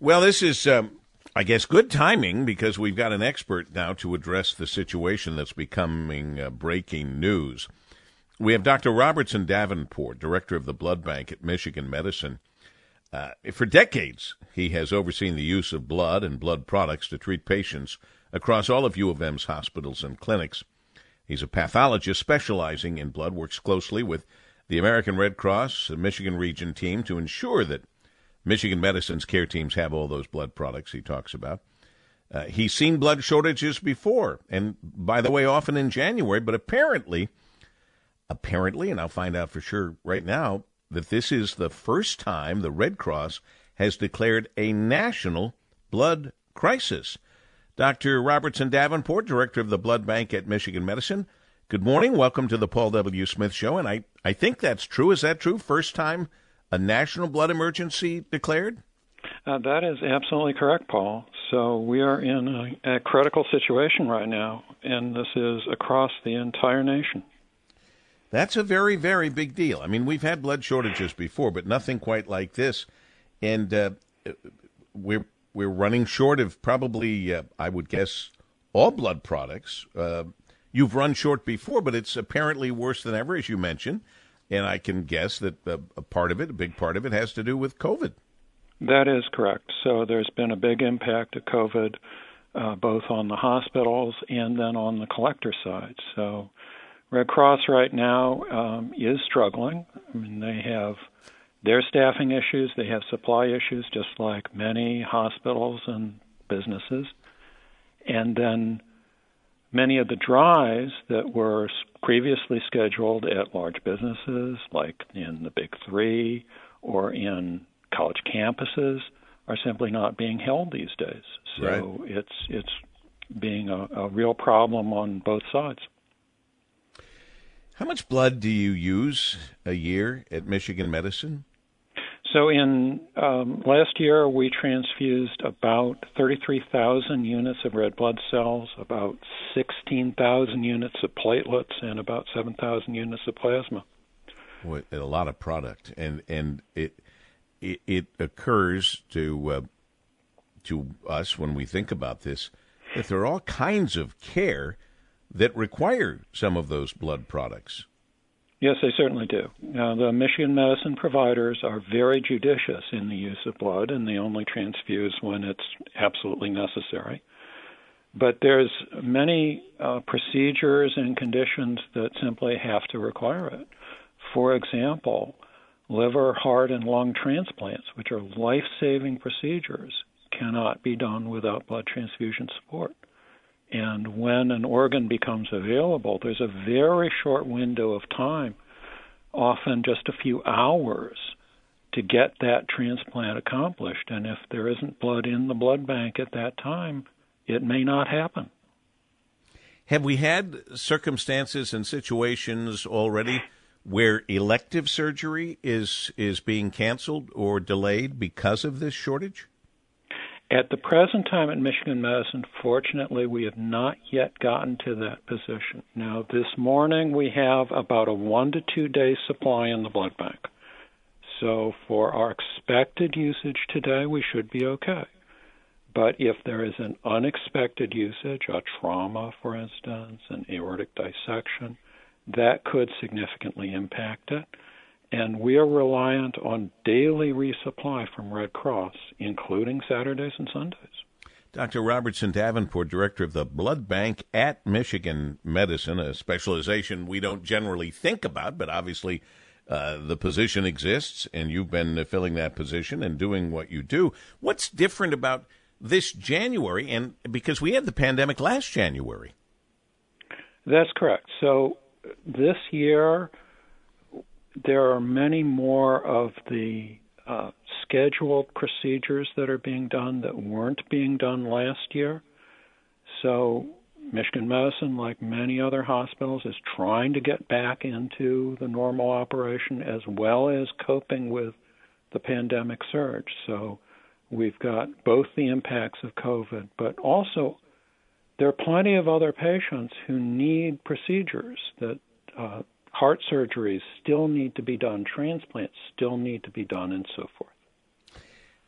Well, this is, um, I guess, good timing because we've got an expert now to address the situation that's becoming uh, breaking news. We have Dr. Robertson Davenport, director of the blood bank at Michigan Medicine. Uh, for decades, he has overseen the use of blood and blood products to treat patients across all of U of M's hospitals and clinics. He's a pathologist specializing in blood, works closely with the American Red Cross the Michigan region team to ensure that Michigan Medicine's care teams have all those blood products he talks about. Uh, he's seen blood shortages before, and by the way, often in January, but apparently, apparently, and I'll find out for sure right now, that this is the first time the Red Cross has declared a national blood crisis. Dr. Robertson Davenport, director of the blood bank at Michigan Medicine. Good morning. Welcome to the Paul W. Smith Show. And I, I think that's true. Is that true? First time a national blood emergency declared? Uh, that is absolutely correct, Paul. So we are in a, a critical situation right now, and this is across the entire nation. That's a very, very big deal. I mean, we've had blood shortages before, but nothing quite like this. And uh, we're we're running short of probably, uh, I would guess, all blood products. Uh, you've run short before, but it's apparently worse than ever, as you mentioned. And I can guess that a, a part of it, a big part of it, has to do with COVID. That is correct. So there's been a big impact of COVID, uh, both on the hospitals and then on the collector side. So Red Cross right now um, is struggling. I mean, they have their staffing issues, they have supply issues, just like many hospitals and businesses. And then many of the drives that were previously scheduled at large businesses, like in the Big Three or in college campuses, are simply not being held these days. So right. it's it's being a, a real problem on both sides. How much blood do you use a year at Michigan Medicine? So in um, last year, we transfused about 33,000 units of red blood cells, about 16,000 units of platelets, and about 7,000 units of plasma. Well, a lot of product, and and it it, it occurs to uh, to us when we think about this that there are all kinds of care that require some of those blood products. Yes, they certainly do. The Michigan medicine providers are very judicious in the use of blood, and they only transfuse when it's absolutely necessary. But there's many uh, procedures and conditions that simply have to require it. For example, liver, heart, and lung transplants, which are life-saving procedures, cannot be done without blood transfusion support. And when an organ becomes available, there's a very short window of time, often just a few hours, to get that transplant accomplished. And if there isn't blood in the blood bank at that time, it may not happen. Have we had circumstances and situations already where elective surgery is is being canceled or delayed because of this shortage? At the present time at Michigan Medicine, fortunately, we have not yet gotten to that position. Now, this morning we have about a one to two day supply in the blood bank. So, for our expected usage today, we should be okay. But if there is an unexpected usage, a trauma, for instance, an aortic dissection, that could significantly impact it and we are reliant on daily resupply from Red Cross, including Saturdays and Sundays. Dr. Robertson Davenport, director of the Blood Bank at Michigan Medicine, a specialization we don't generally think about, but obviously uh, the position exists, and you've been filling that position and doing what you do. What's different about this January? And because we had the pandemic last January. That's correct. So this year, there are many more of the uh, scheduled procedures that are being done that weren't being done last year. So, Michigan Medicine, like many other hospitals, is trying to get back into the normal operation as well as coping with the pandemic surge. So, we've got both the impacts of COVID, but also there are plenty of other patients who need procedures that uh, heart surgeries still need to be done, transplants still need to be done, and so forth.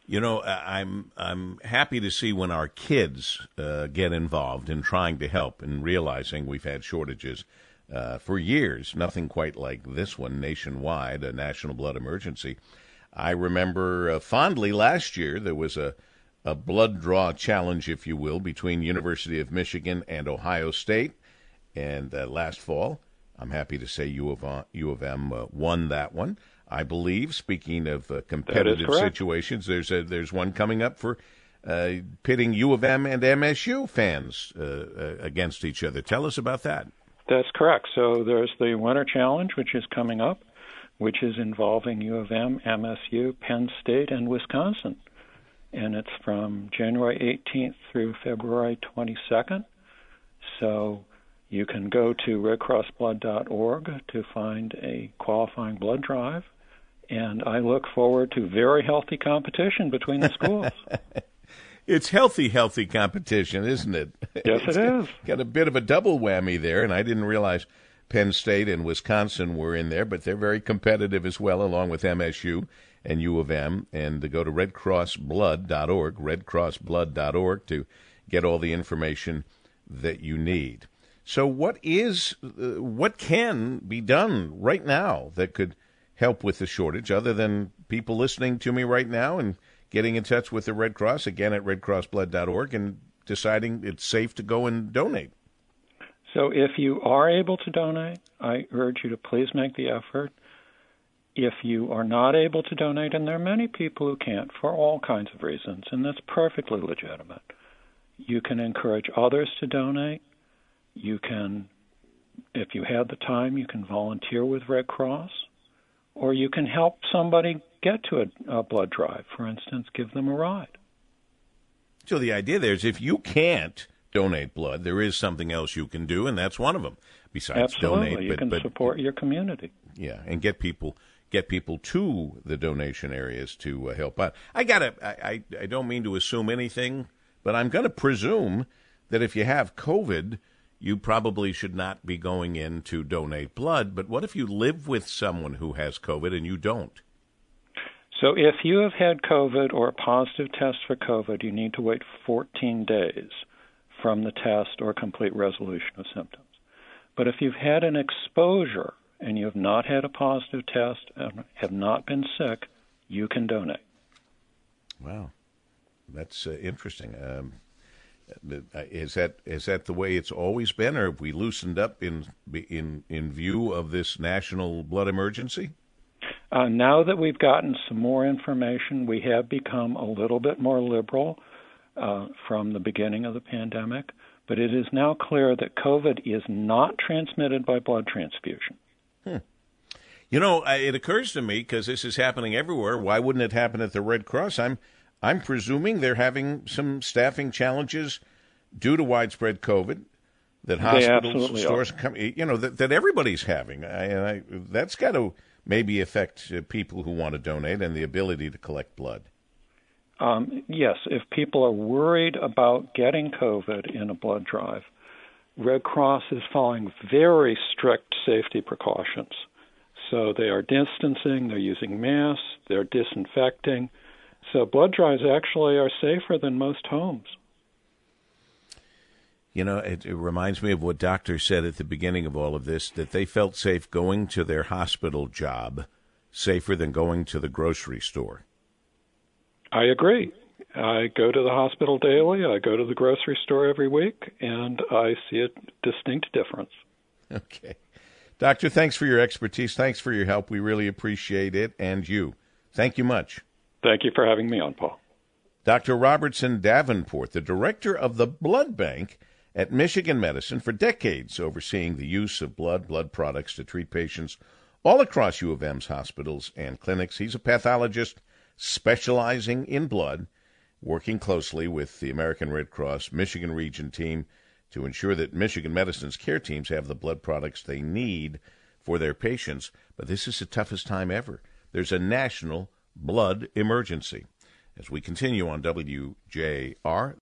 You know, I'm I'm happy to see when our kids uh, get involved in trying to help and realizing we've had shortages uh, for years. Nothing quite like this one nationwide, a national blood emergency. I remember uh, fondly last year there was a a blood draw challenge, if you will, between University of Michigan and Ohio State, and uh, last fall, I'm happy to say U of U of M uh, won that one. I believe. Speaking of uh, competitive situations, there's a, there's one coming up for uh, pitting U of M and MSU fans uh, uh, against each other. Tell us about that. That's correct. So there's the Winter Challenge, which is coming up, which is involving U of M, MSU, Penn State, and Wisconsin, and it's from January 18th through February 22nd. So you can go to redcrossblood.org to find a qualifying blood drive and I look forward to very healthy competition between the schools. it's healthy, healthy competition, isn't it? Yes, it's it is. Got a bit of a double whammy there, and I didn't realize Penn State and Wisconsin were in there, but they're very competitive as well, along with MSU and U of M. And to go to redcrossblood.org, redcrossblood.org, to get all the information that you need. So, what is, uh, what can be done right now that could help with the shortage other than people listening to me right now and getting in touch with the Red Cross again at redcrossblood.org and deciding it's safe to go and donate. So if you are able to donate, I urge you to please make the effort. If you are not able to donate, and there are many people who can't for all kinds of reasons, and that's perfectly legitimate, you can encourage others to donate. You can, if you have the time, you can volunteer with Red Cross or you can help somebody get to a, a blood drive. For instance, give them a ride. So the idea there is if you can't donate blood, there is something else you can do, and that's one of them. Besides Absolutely. donate, you can but, support your community. Yeah, and get people get people to the donation areas to uh, help out. I gotta. I, I I don't mean to assume anything, but I'm going to presume that if you have COVID, you probably should not be going in to donate blood. But what if you live with someone who has COVID and you don't? So, if you have had COVID or a positive test for COVID, you need to wait 14 days from the test or complete resolution of symptoms. But if you've had an exposure and you have not had a positive test and have not been sick, you can donate. Wow, that's uh, interesting. Um, is that is that the way it's always been, or have we loosened up in in in view of this national blood emergency? Uh, now that we've gotten some more information, we have become a little bit more liberal uh, from the beginning of the pandemic. But it is now clear that COVID is not transmitted by blood transfusion. Hmm. You know, it occurs to me because this is happening everywhere. Why wouldn't it happen at the Red Cross? I'm I'm presuming they're having some staffing challenges due to widespread COVID that hospitals, stores, come, you know, that, that everybody's having. I, I, that's got to maybe affect uh, people who want to donate and the ability to collect blood. Um, yes, if people are worried about getting COVID in a blood drive, Red Cross is following very strict safety precautions. So they are distancing, they're using masks, they're disinfecting. So blood drives actually are safer than most homes. You know, it, it, reminds me of what doctors said at the beginning of all of this that they felt safe going to their hospital job safer than going to the grocery store. I agree. I go to the hospital daily, I go to the grocery store every week, and I see a distinct difference. Okay. Doctor, thanks for your expertise. Thanks for your help. We really appreciate it and you. Thank you much. Thank you for having me on, Paul. Dr. Robertson Davenport, the director of the Blood Bank at Michigan Medicine for decades, overseeing the use of blood, blood products to treat patients all across U of M's hospitals and clinics. He's a pathologist specializing in blood, working closely with the American Red Cross Michigan Region team to ensure that Michigan Medicine's care teams have the blood products they need for their patients. But this is the toughest time ever. There's a national blood emergency. As we continue on WJR,